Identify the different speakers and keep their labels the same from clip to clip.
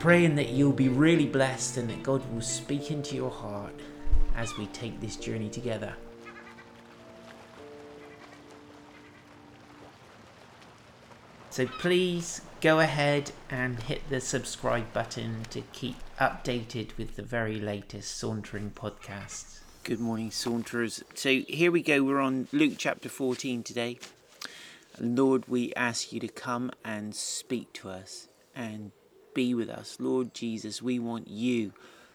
Speaker 1: Praying that you'll be really blessed and that God will speak into your heart as we take this journey together. So please go ahead and hit the subscribe button to keep updated with the very latest Sauntering podcasts. Good morning, Saunterers. So here we go. We're on Luke chapter 14 today. Lord, we ask you to come and speak to us and be with us. Lord Jesus, we want you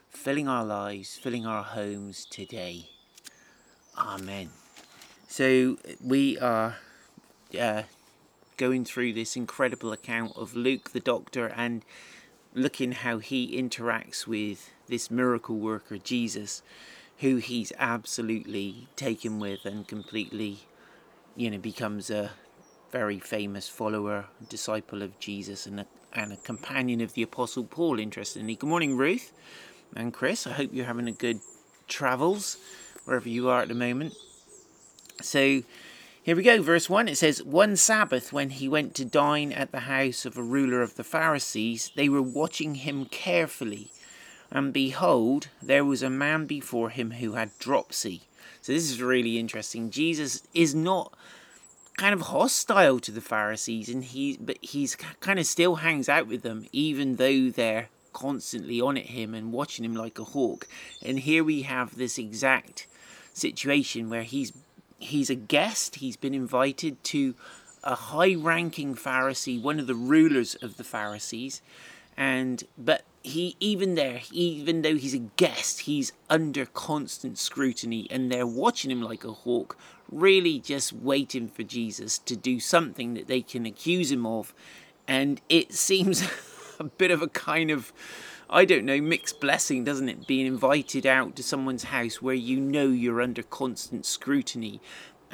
Speaker 1: filling our lives, filling our homes today. Amen. So we are uh, going through this incredible account of Luke the doctor and looking how he interacts with this miracle worker Jesus, who he's absolutely taken with and completely, you know, becomes a very famous follower, disciple of Jesus, and a, and a companion of the Apostle Paul, interestingly. Good morning, Ruth and Chris. I hope you're having a good travels wherever you are at the moment. So, here we go, verse 1. It says, One Sabbath, when he went to dine at the house of a ruler of the Pharisees, they were watching him carefully. And behold, there was a man before him who had dropsy. So, this is really interesting. Jesus is not kind of hostile to the Pharisees, and he but he's kind of still hangs out with them, even though they're constantly on at him and watching him like a hawk. And here we have this exact situation where he's he's a guest. He's been invited to a high-ranking Pharisee, one of the rulers of the Pharisees, and but he even there, even though he's a guest, he's under constant scrutiny, and they're watching him like a hawk, really just waiting for Jesus to do something that they can accuse him of. And it seems a bit of a kind of, I don't know, mixed blessing, doesn't it? Being invited out to someone's house where you know you're under constant scrutiny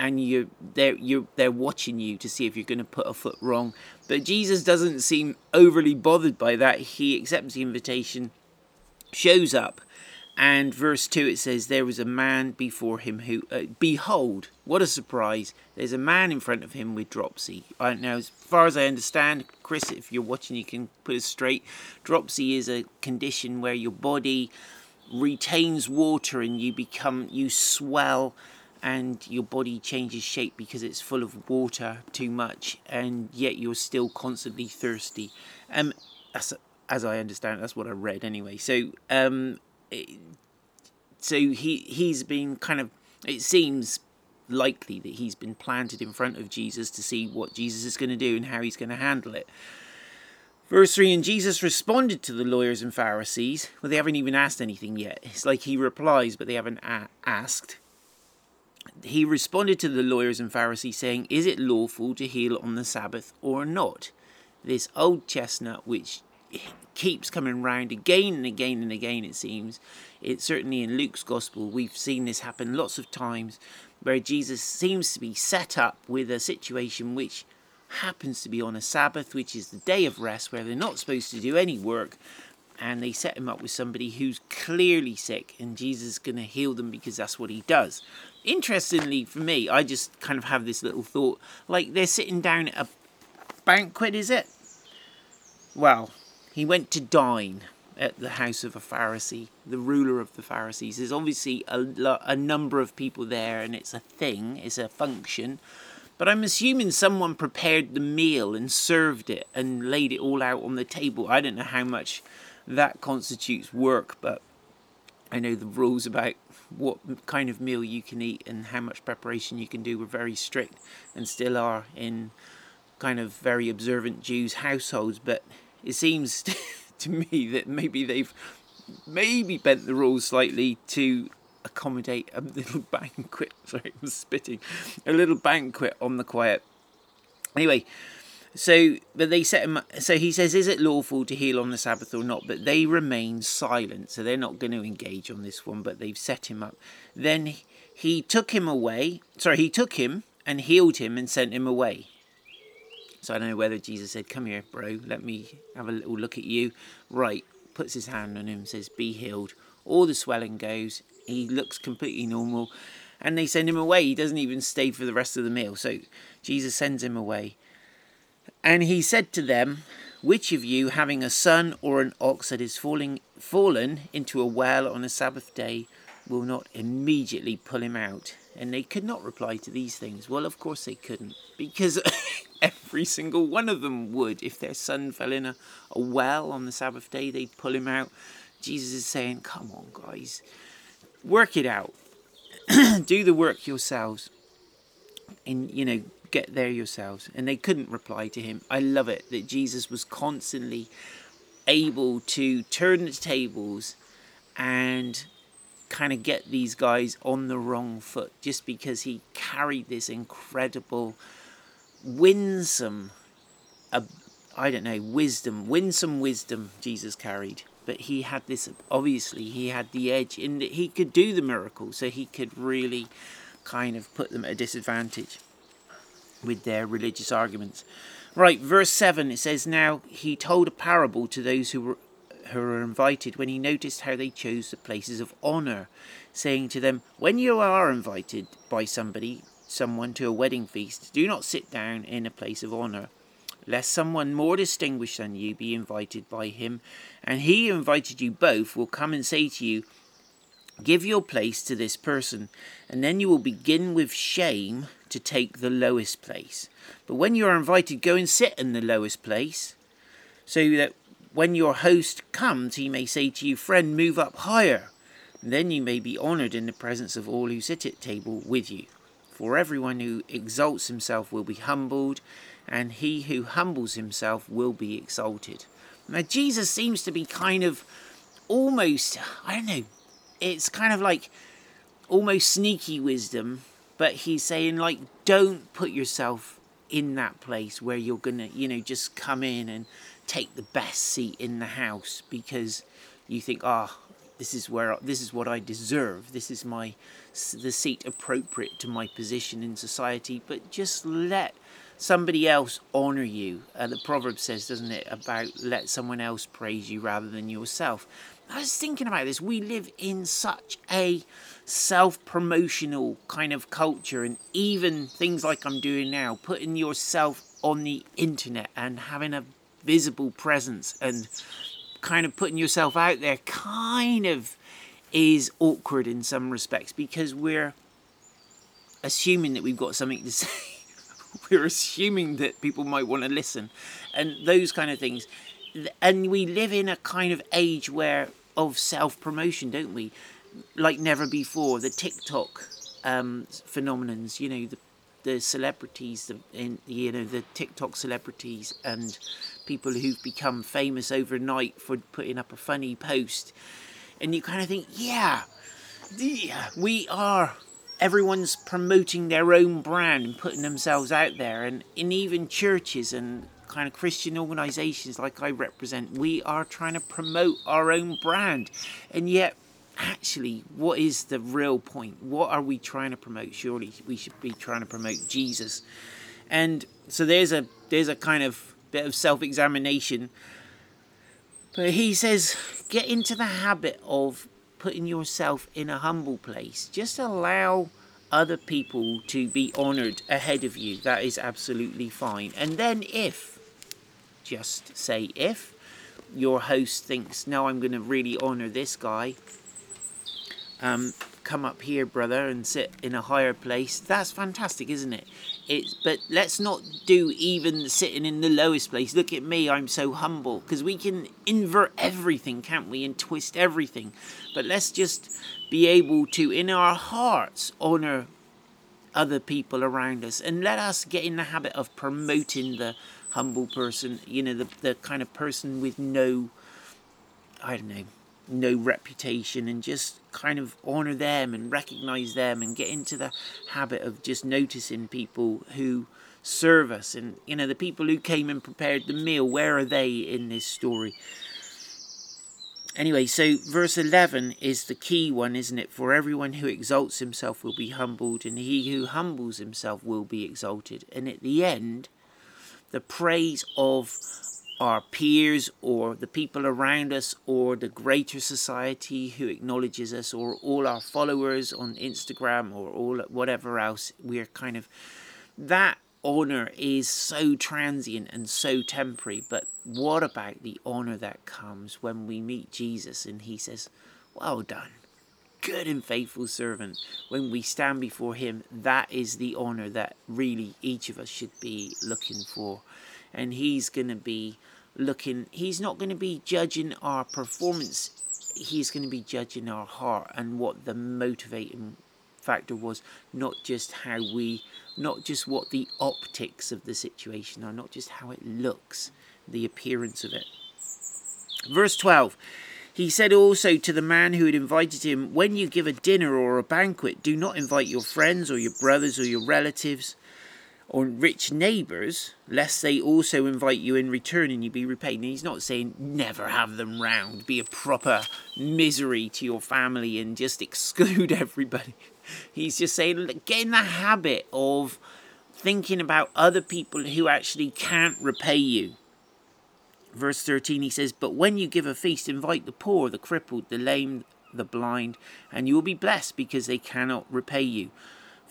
Speaker 1: and you they're you they're watching you to see if you're going to put a foot wrong. But Jesus doesn't seem overly bothered by that. He accepts the invitation, shows up, and verse 2 it says, There was a man before him who, uh, behold, what a surprise, there's a man in front of him with dropsy. Uh, now, as far as I understand, Chris, if you're watching, you can put it straight. Dropsy is a condition where your body retains water and you become, you swell and your body changes shape because it's full of water too much and yet you're still constantly thirsty. Um, as, as I understand, that's what I read anyway. So, um, so he he's been kind of it seems likely that he's been planted in front of Jesus to see what Jesus is going to do and how he's going to handle it. Verse 3 And Jesus responded to the lawyers and Pharisees. Well, they haven't even asked anything yet. It's like he replies, but they haven't a- asked. He responded to the lawyers and Pharisees, saying, Is it lawful to heal on the Sabbath or not? This old chestnut, which keeps coming round again and again and again, it seems. It certainly in Luke's gospel, we've seen this happen lots of times where Jesus seems to be set up with a situation which happens to be on a Sabbath, which is the day of rest, where they're not supposed to do any work, and they set him up with somebody who's clearly sick, and Jesus is going to heal them because that's what he does. Interestingly, for me, I just kind of have this little thought like they're sitting down at a banquet, is it? Well, he went to dine at the house of a Pharisee, the ruler of the Pharisees. There's obviously a, a number of people there, and it's a thing, it's a function. But I'm assuming someone prepared the meal and served it and laid it all out on the table. I don't know how much that constitutes work, but I know the rules about what kind of meal you can eat and how much preparation you can do were very strict and still are in kind of very observant Jews' households. But it seems to me that maybe they've maybe bent the rules slightly to accommodate a little banquet. Sorry, I'm spitting. A little banquet on the quiet. Anyway, so, but they set him. So he says, "Is it lawful to heal on the Sabbath or not?" But they remain silent, so they're not going to engage on this one. But they've set him up. Then he took him away. Sorry, he took him and healed him and sent him away. So I don't know whether Jesus said, "Come here, bro. Let me have a little look at you." Right, puts his hand on him, says, "Be healed." All the swelling goes. He looks completely normal, and they send him away. He doesn't even stay for the rest of the meal. So Jesus sends him away. And he said to them, Which of you, having a son or an ox that is falling, fallen into a well on a Sabbath day, will not immediately pull him out? And they could not reply to these things. Well, of course they couldn't, because every single one of them would. If their son fell in a, a well on the Sabbath day, they'd pull him out. Jesus is saying, Come on, guys, work it out. Do the work yourselves. And, you know, get there yourselves. And they couldn't reply to him. I love it that Jesus was constantly able to turn the tables and kind of get these guys on the wrong foot just because he carried this incredible, winsome, uh, I don't know, wisdom, winsome wisdom Jesus carried. But he had this, obviously, he had the edge in that he could do the miracle, so he could really kind of put them at a disadvantage with their religious arguments. Right, verse 7 it says, Now he told a parable to those who were, who were invited when he noticed how they chose the places of honour, saying to them, When you are invited by somebody, someone to a wedding feast, do not sit down in a place of honour, lest someone more distinguished than you be invited by him, and he who invited you both will come and say to you, Give your place to this person, and then you will begin with shame to take the lowest place. But when you are invited, go and sit in the lowest place, so that when your host comes, he may say to you, Friend, move up higher. And then you may be honoured in the presence of all who sit at table with you. For everyone who exalts himself will be humbled, and he who humbles himself will be exalted. Now, Jesus seems to be kind of almost, I don't know, it's kind of like almost sneaky wisdom but he's saying like don't put yourself in that place where you're gonna you know just come in and take the best seat in the house because you think ah oh, this is where this is what I deserve. This is my the seat appropriate to my position in society. But just let somebody else honor you. Uh, the proverb says doesn't it about let someone else praise you rather than yourself I was thinking about this. We live in such a self promotional kind of culture, and even things like I'm doing now, putting yourself on the internet and having a visible presence and kind of putting yourself out there kind of is awkward in some respects because we're assuming that we've got something to say. we're assuming that people might want to listen and those kind of things. And we live in a kind of age where of self promotion, don't we? Like never before. The TikTok um, phenomenons, you know, the the celebrities, the in, you know the TikTok celebrities and people who've become famous overnight for putting up a funny post, and you kind of think, yeah, yeah, we are. Everyone's promoting their own brand and putting themselves out there, and in even churches and kind of Christian organisations like I represent, we are trying to promote our own brand. And yet, actually, what is the real point? What are we trying to promote? Surely we should be trying to promote Jesus. And so there's a there's a kind of bit of self-examination. But he says, get into the habit of putting yourself in a humble place. Just allow other people to be honored ahead of you. That is absolutely fine. And then if just say if your host thinks, no, I'm going to really honour this guy, um, come up here, brother, and sit in a higher place. That's fantastic, isn't it? It's, but let's not do even sitting in the lowest place. Look at me, I'm so humble. Because we can invert everything, can't we? And twist everything. But let's just be able to, in our hearts, honour other people around us. And let us get in the habit of promoting the humble person, you know, the, the kind of person with no, I don't know, no reputation and just kind of honor them and recognize them and get into the habit of just noticing people who serve us. And, you know, the people who came and prepared the meal, where are they in this story? Anyway, so verse 11 is the key one, isn't it? For everyone who exalts himself will be humbled, and he who humbles himself will be exalted. And at the end, the praise of our peers or the people around us or the greater society who acknowledges us or all our followers on Instagram or all whatever else we're kind of that honor is so transient and so temporary but what about the honor that comes when we meet Jesus and he says well done good and faithful servant when we stand before him that is the honor that really each of us should be looking for and he's going to be looking, he's not going to be judging our performance, he's going to be judging our heart and what the motivating factor was, not just how we, not just what the optics of the situation are, not just how it looks, the appearance of it. Verse 12. He said also to the man who had invited him, When you give a dinner or a banquet, do not invite your friends or your brothers or your relatives or rich neighbours, lest they also invite you in return and you be repaid. And he's not saying never have them round, be a proper misery to your family and just exclude everybody. He's just saying get in the habit of thinking about other people who actually can't repay you. Verse 13 he says, But when you give a feast, invite the poor, the crippled, the lame, the blind, and you will be blessed because they cannot repay you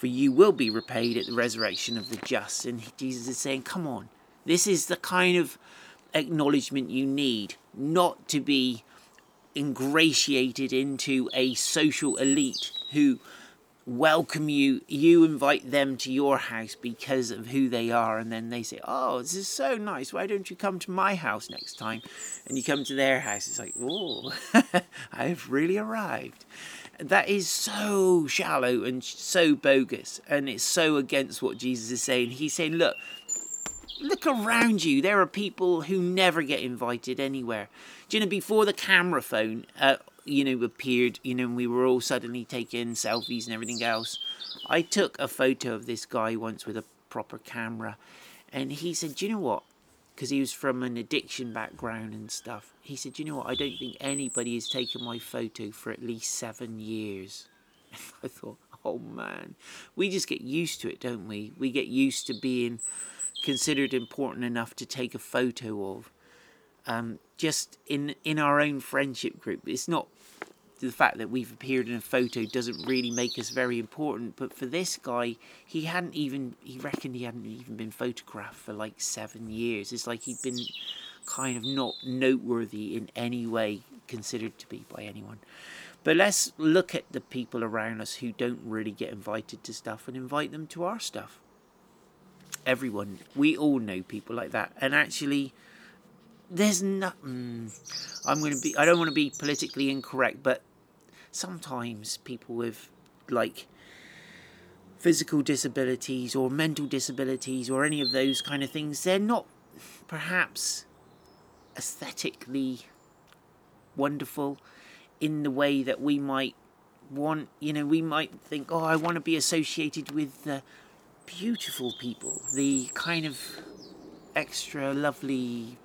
Speaker 1: for you will be repaid at the resurrection of the just. And Jesus is saying, come on, this is the kind of acknowledgement you need, not to be ingratiated into a social elite who welcome you you invite them to your house because of who they are and then they say oh this is so nice why don't you come to my house next time and you come to their house it's like oh i've really arrived that is so shallow and so bogus and it's so against what Jesus is saying. He's saying, look, look around you. There are people who never get invited anywhere. Do you know, before the camera phone, uh, you know, appeared, you know, and we were all suddenly taking selfies and everything else, I took a photo of this guy once with a proper camera and he said, you know what? because he was from an addiction background and stuff. He said, You know what? I don't think anybody has taken my photo for at least seven years. I thought, Oh man, we just get used to it, don't we? We get used to being considered important enough to take a photo of. Um, just in in our own friendship group, it's not the fact that we've appeared in a photo doesn't really make us very important. But for this guy, he hadn't even, he reckoned he hadn't even been photographed for like seven years. It's like he'd been kind of not noteworthy in any way considered to be by anyone. But let's look at the people around us who don't really get invited to stuff and invite them to our stuff. Everyone, we all know people like that. And actually, there's nothing. Mm, I'm going to be. I don't want to be politically incorrect, but sometimes people with like physical disabilities or mental disabilities or any of those kind of things, they're not perhaps aesthetically wonderful in the way that we might want. You know, we might think, oh, I want to be associated with the beautiful people, the kind of extra lovely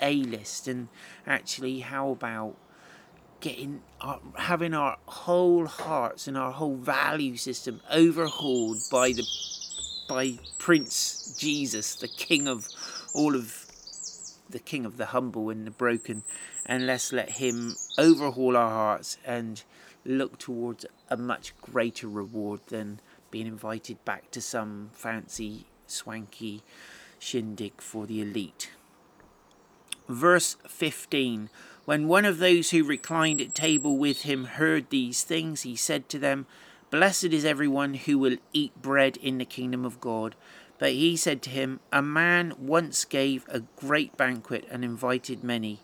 Speaker 1: A list, and actually, how about getting our, having our whole hearts and our whole value system overhauled by the by Prince Jesus, the King of all of the King of the humble and the broken, and let's let Him overhaul our hearts and look towards a much greater reward than being invited back to some fancy, swanky shindig for the elite. Verse 15 when one of those who reclined at table with him heard these things, he said to them, Blessed is everyone who will eat bread in the kingdom of God. But he said to him, A man once gave a great banquet and invited many.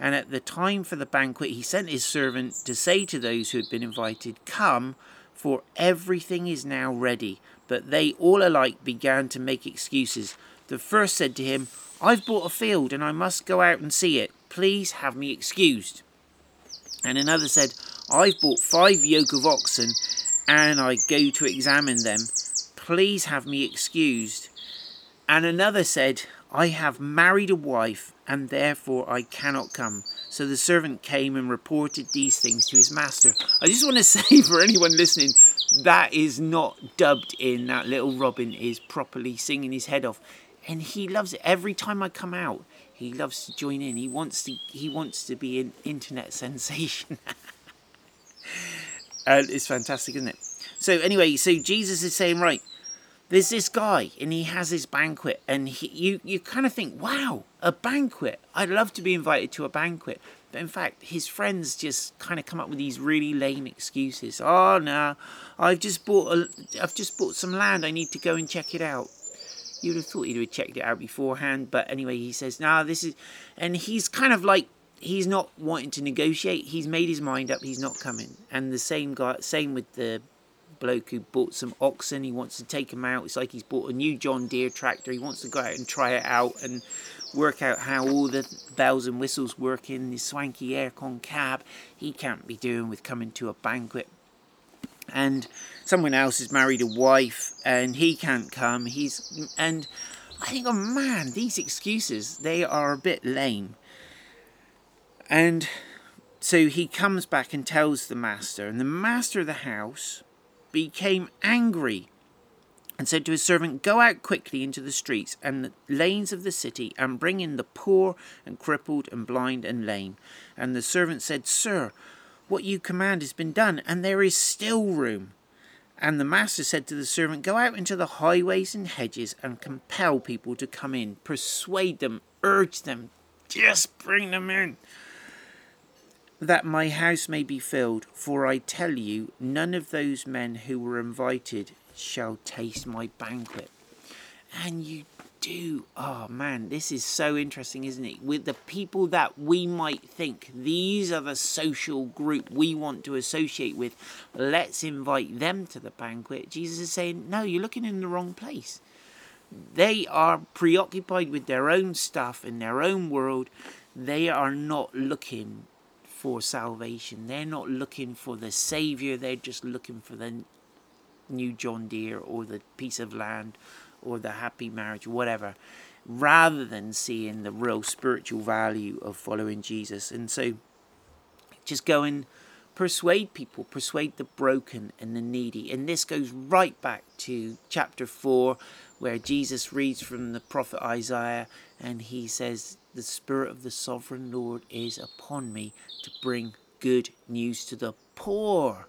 Speaker 1: And at the time for the banquet, he sent his servant to say to those who had been invited, Come, for everything is now ready. But they all alike began to make excuses. The first said to him, I've bought a field and I must go out and see it. Please have me excused. And another said, I've bought five yoke of oxen and I go to examine them. Please have me excused. And another said, I have married a wife, and therefore I cannot come. So the servant came and reported these things to his master. I just want to say for anyone listening, that is not dubbed in. That little Robin is properly singing his head off. And he loves it. Every time I come out, he loves to join in. He wants to he wants to be an internet sensation. and it's fantastic, isn't it? So anyway, so Jesus is saying, right, there's this guy and he has his banquet and he, you, you kind of think wow a banquet i'd love to be invited to a banquet but in fact his friends just kind of come up with these really lame excuses oh no i've just bought a, i've just bought some land i need to go and check it out you'd have thought he'd have checked it out beforehand but anyway he says no this is and he's kind of like he's not wanting to negotiate he's made his mind up he's not coming and the same guy same with the bloke who bought some oxen. He wants to take them out. It's like he's bought a new John Deere tractor. He wants to go out and try it out and work out how all the bells and whistles work in this swanky aircon cab. He can't be doing with coming to a banquet. And someone else has married a wife and he can't come. He's and I think, oh man, these excuses they are a bit lame. And so he comes back and tells the master, and the master of the house became angry and said to his servant, Go out quickly into the streets and the lanes of the city, and bring in the poor and crippled and blind and lame. And the servant said, Sir, what you command has been done, and there is still room. And the master said to the servant, Go out into the highways and hedges and compel people to come in. Persuade them, urge them, just bring them in that my house may be filled, for I tell you, none of those men who were invited shall taste my banquet. And you do. Oh man, this is so interesting, isn't it? With the people that we might think these are the social group we want to associate with, let's invite them to the banquet. Jesus is saying, no, you're looking in the wrong place. They are preoccupied with their own stuff in their own world. They are not looking for salvation. They're not looking for the Savior, they're just looking for the new John Deere or the piece of land or the happy marriage, whatever, rather than seeing the real spiritual value of following Jesus. And so just go and persuade people, persuade the broken and the needy. And this goes right back to chapter 4, where Jesus reads from the prophet Isaiah and he says, the Spirit of the Sovereign Lord is upon me to bring good news to the poor,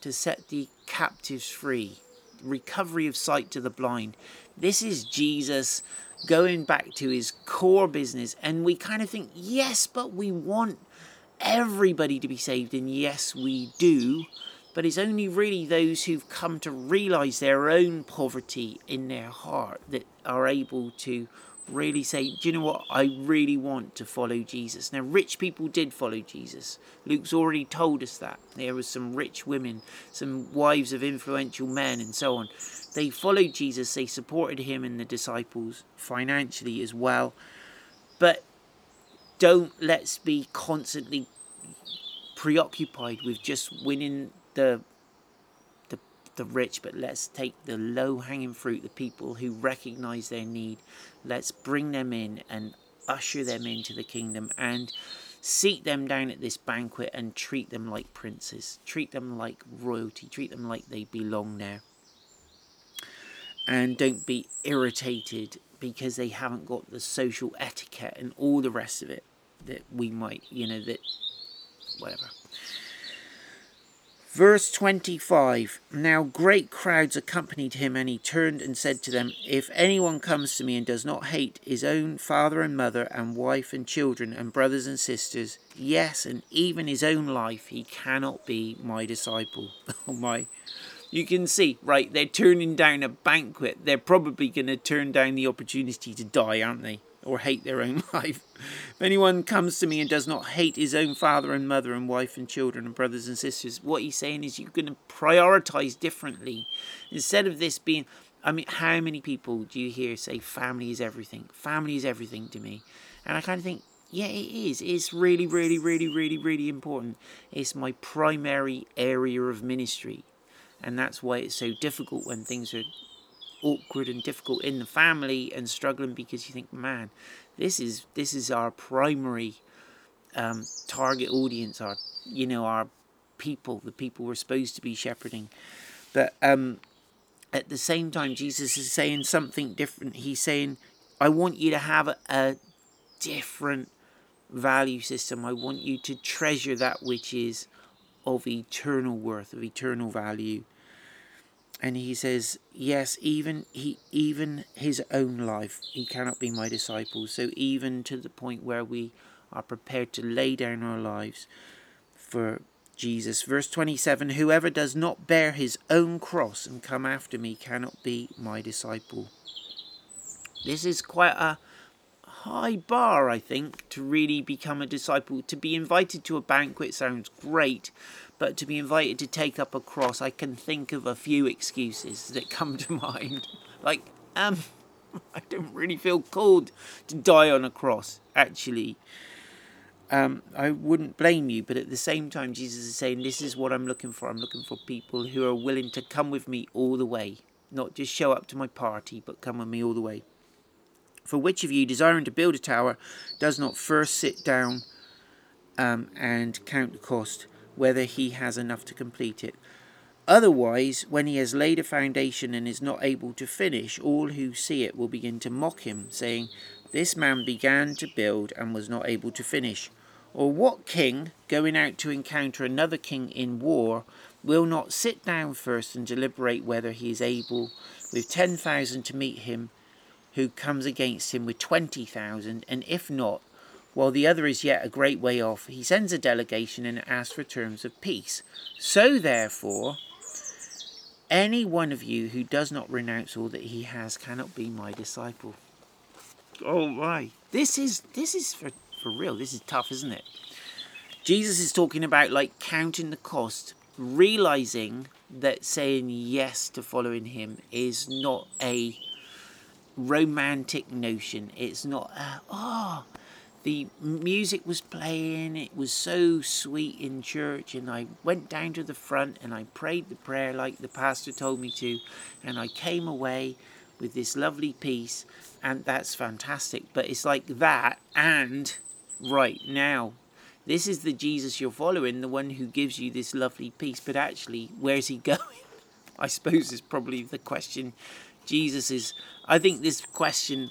Speaker 1: to set the captives free, recovery of sight to the blind. This is Jesus going back to his core business. And we kind of think, yes, but we want everybody to be saved. And yes, we do. But it's only really those who've come to realize their own poverty in their heart that are able to really say, do you know what? I really want to follow Jesus. Now, rich people did follow Jesus. Luke's already told us that. There were some rich women, some wives of influential men, and so on. They followed Jesus, they supported him and the disciples financially as well. But don't let's be constantly preoccupied with just winning the the rich, but let's take the low hanging fruit, the people who recognize their need. Let's bring them in and usher them into the kingdom and seat them down at this banquet and treat them like princes, treat them like royalty, treat them like they belong there. And don't be irritated because they haven't got the social etiquette and all the rest of it that we might, you know, that whatever. Verse 25 Now great crowds accompanied him, and he turned and said to them, If anyone comes to me and does not hate his own father and mother, and wife and children, and brothers and sisters, yes, and even his own life, he cannot be my disciple. Oh my. You can see, right, they're turning down a banquet. They're probably going to turn down the opportunity to die, aren't they? Or hate their own life. If anyone comes to me and does not hate his own father and mother and wife and children and brothers and sisters, what he's saying is you're going to prioritize differently. Instead of this being, I mean, how many people do you hear say family is everything? Family is everything to me. And I kind of think, yeah, it is. It's really, really, really, really, really important. It's my primary area of ministry. And that's why it's so difficult when things are awkward and difficult in the family and struggling because you think, man, this is this is our primary um, target audience, our you know our people, the people we're supposed to be shepherding. But um, at the same time, Jesus is saying something different. He's saying, I want you to have a, a different value system. I want you to treasure that which is of eternal worth, of eternal value. And he says, Yes, even he even his own life, he cannot be my disciple. So even to the point where we are prepared to lay down our lives for Jesus. Verse 27 Whoever does not bear his own cross and come after me cannot be my disciple. This is quite a high bar, I think, to really become a disciple. To be invited to a banquet sounds great, but to be invited to take up a cross, I can think of a few excuses that come to mind. Like, um, I don't really feel called to die on a cross, actually. Um, I wouldn't blame you, but at the same time, Jesus is saying, This is what I'm looking for. I'm looking for people who are willing to come with me all the way, not just show up to my party, but come with me all the way. For which of you, desiring to build a tower, does not first sit down um, and count the cost, whether he has enough to complete it? Otherwise, when he has laid a foundation and is not able to finish, all who see it will begin to mock him, saying, This man began to build and was not able to finish. Or what king, going out to encounter another king in war, will not sit down first and deliberate whether he is able with ten thousand to meet him who comes against him with 20,000, and if not, while the other is yet a great way off, he sends a delegation and asks for terms of peace. So, therefore, any one of you who does not renounce all that he has cannot be my disciple. Oh my! This is this is for for real. This is tough, isn't it? Jesus is talking about like counting the cost, realizing that saying yes to following him is not a romantic notion. It's not, uh, oh, the music was playing, it was so sweet in church, and I went down to the front and I prayed the prayer like the pastor told me to, and I came away with this lovely peace, and that's fantastic. But it's like that, and right now, this is the Jesus you're following, the one who gives you this lovely peace, but actually, where's he going? I suppose is probably the question Jesus is. I think this question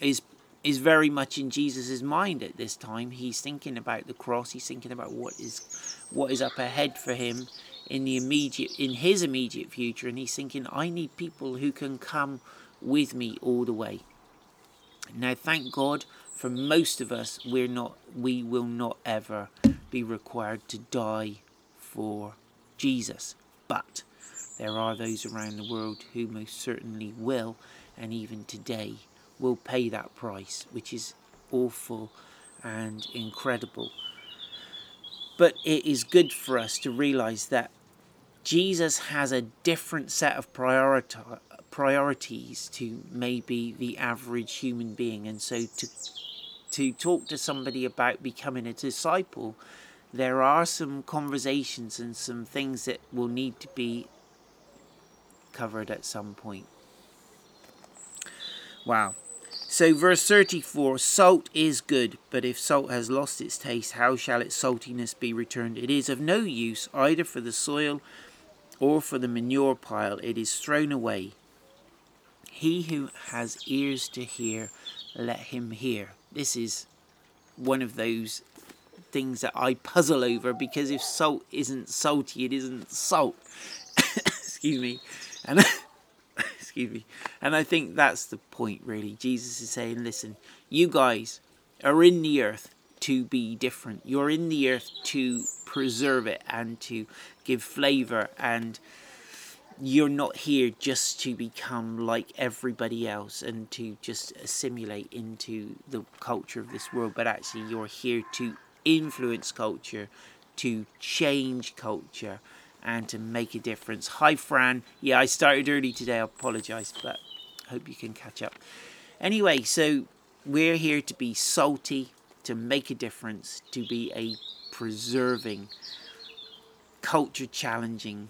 Speaker 1: is is very much in Jesus's mind at this time. He's thinking about the cross. He's thinking about what is what is up ahead for him in the immediate in his immediate future, and he's thinking, I need people who can come with me all the way. Now, thank God for most of us, we're not. We will not ever be required to die for Jesus, but there are those around the world who most certainly will, and even today will pay that price, which is awful and incredible. But it is good for us to realize that Jesus has a different set of priority, priorities to maybe the average human being. And so to, to talk to somebody about becoming a disciple, there are some conversations and some things that will need to be covered at some point. Wow. So, verse 34 Salt is good, but if salt has lost its taste, how shall its saltiness be returned? It is of no use either for the soil or for the manure pile, it is thrown away. He who has ears to hear, let him hear. This is one of those things that I puzzle over because if salt isn't salty, it isn't salt. Excuse me. And excuse me. And I think that's the point really. Jesus is saying, listen, you guys are in the earth to be different. You're in the earth to preserve it and to give flavor and you're not here just to become like everybody else and to just assimilate into the culture of this world, but actually you're here to influence culture, to change culture, and to make a difference. Hi, Fran. Yeah, I started early today. I apologise, but hope you can catch up. Anyway, so we're here to be salty, to make a difference, to be a preserving, culture challenging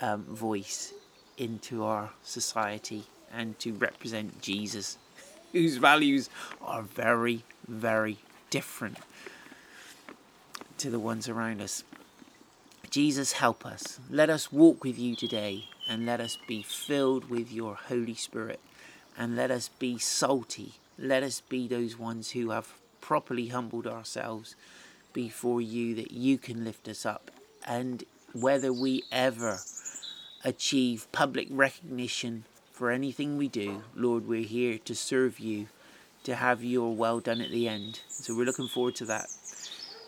Speaker 1: um, voice into our society and to represent Jesus, whose values are very, very different to the ones around us. Jesus, help us. Let us walk with you today and let us be filled with your Holy Spirit and let us be salty. Let us be those ones who have properly humbled ourselves before you that you can lift us up. And whether we ever achieve public recognition for anything we do, Lord, we're here to serve you, to have your well done at the end. So we're looking forward to that.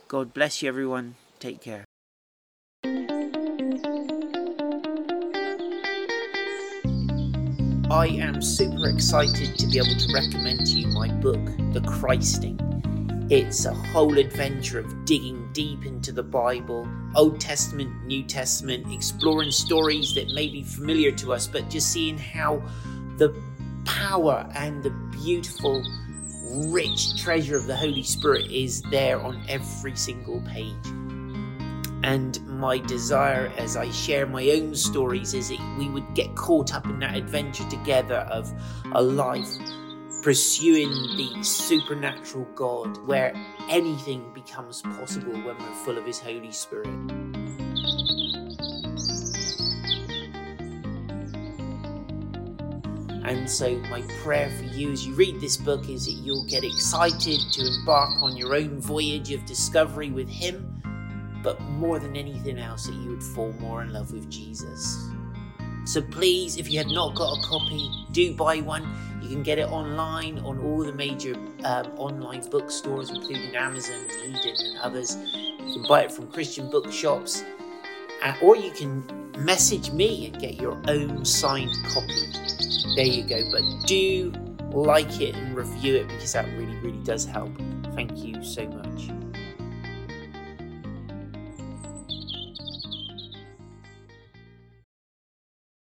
Speaker 1: God bless you, everyone. Take care. I am super excited to be able to recommend to you my book, The Christing. It's a whole adventure of digging deep into the Bible, Old Testament, New Testament, exploring stories that may be familiar to us, but just seeing how the power and the beautiful, rich treasure of the Holy Spirit is there on every single page. And my desire as I share my own stories is that we would get caught up in that adventure together of a life pursuing the supernatural God where anything becomes possible when we're full of His Holy Spirit. And so, my prayer for you as you read this book is that you'll get excited to embark on your own voyage of discovery with Him but more than anything else, that you would fall more in love with Jesus. So please, if you have not got a copy, do buy one. You can get it online on all the major um, online bookstores, including Amazon, and Eden, and others. You can buy it from Christian bookshops, uh, or you can message me and get your own signed copy. There you go. But do like it and review it because that really, really does help. Thank you so much.